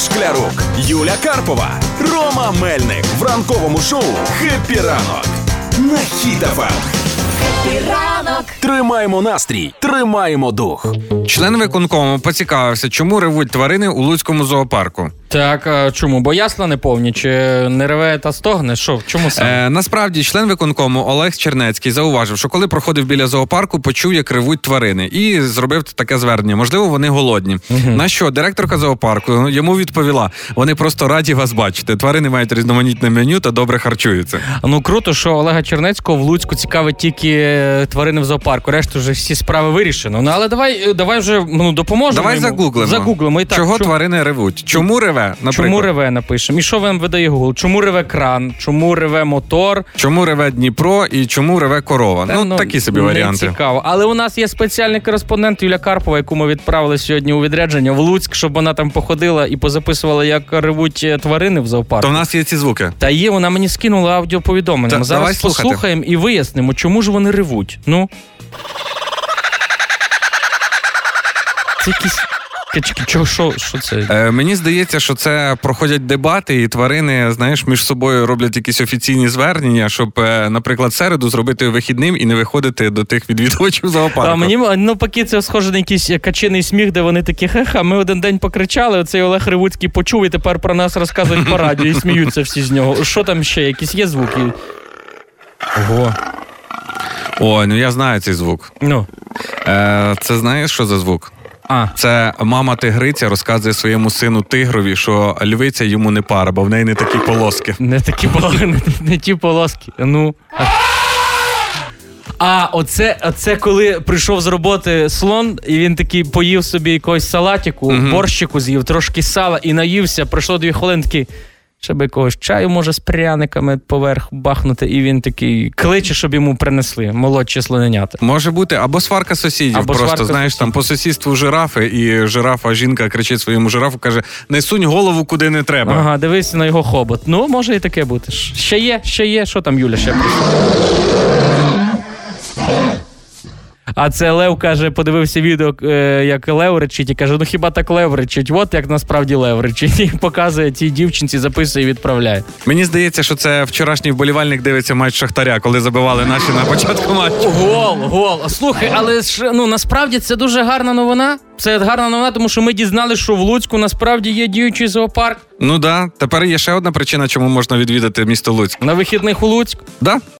Шклярук, Юля Карпова, Рома Мельник в ранковому шоу «Happy ранок» на Хіт-ФМ. Ранок Тримаємо настрій, тримаємо дух. Член виконкому поцікавився, чому ревуть тварини у Луцькому зоопарку. Так, а чому? Бо ясла не повні, чи не реве та стогне? Що, чому саме? Е, насправді, член виконкому Олег Чернецький зауважив, що коли проходив біля зоопарку, почув, як ревуть тварини, і зробив таке звернення. Можливо, вони голодні. На що директорка зоопарку йому відповіла: вони просто раді вас бачити. Тварини мають різноманітне меню та добре харчуються. Ну круто, що Олега Чернецького в Луцьку цікавить тільки тварини в зоопарку. Решту вже всі справи вирішено. Ну але давай, е, давай вже ну, допоможемо. Давай йому. загуглимо. Загуглимо. І так, Чого чому- тварини ревуть? Чому реве? Наприклад? Чому реве напишемо? І що вам видає Google? Чому реве кран? Чому реве мотор? Чому реве Дніпро і чому реве корова? Та, ну, такі собі не варіанти. Цікаво. Але у нас є спеціальний кореспондент Юля Карпова, яку ми відправили сьогодні у відрядження в Луцьк, щоб вона там походила і позаписувала, як ревуть е, тварини в зоопарку. То в нас є ці звуки. Та є, вона мені скинула аудіоповідомлення. Та, Ми зараз давай послухаємо і вияснимо, чому ж вони ревуть. Ну. Це якісь. Качки, чого, що, що це? Е, мені здається, що це проходять дебати, і тварини, знаєш, між собою роблять якісь офіційні звернення, щоб, е, наприклад, середу зробити вихідним і не виходити до тих відвідувачів зоопарку. А мені навпаки, це схоже на якийсь качиний сміх, де вони такі ха-ха, ми один день покричали, оцей Олег Ревуцький почув і тепер про нас розказують по радіо і сміються всі з нього. Що там ще? Якісь є звуки? Ого. Ой, ну я знаю цей звук. Ну. Е, це знаєш, що за звук? А. Це мама тигриця розказує своєму сину тигрові, що львиця йому не пара, бо в неї не такі полоски. Не такі пол- не, не ті полоски. Ну. А, оце, оце коли прийшов з роботи слон, і він такий поїв собі якогось салатику, борщику з'їв, трошки сала і наївся. Пройшло дві хвилини такий. Щоб якогось чаю може з пряниками поверх бахнути, і він такий кличе, щоб йому принесли молодші слоненята. Може бути або сварка сусідів. Або просто сварка знаєш, там по сусідству жирафи, і жирафа жінка кричить своєму жирафу, каже: не сунь голову куди не треба. Ага, дивись на його хобот. Ну, може і таке бути. Ще є, ще є. Що там Юля ще прийшла? А це Лев каже, подивився відео, е, як Лев речить, і каже: ну хіба так Лев речить? От як насправді Лев речить. І показує цій дівчинці, записує і відправляє. Мені здається, що це вчорашній вболівальник дивиться матч Шахтаря, коли забивали наші на початку матчу. Гол, гол. Слухай, але ж ну насправді це дуже гарна новина. Це гарна новина, тому що ми дізнали, що в Луцьку насправді є діючий зоопарк. Ну да, тепер є ще одна причина, чому можна відвідати місто Луцьк. На вихідних у Луцьк. Да?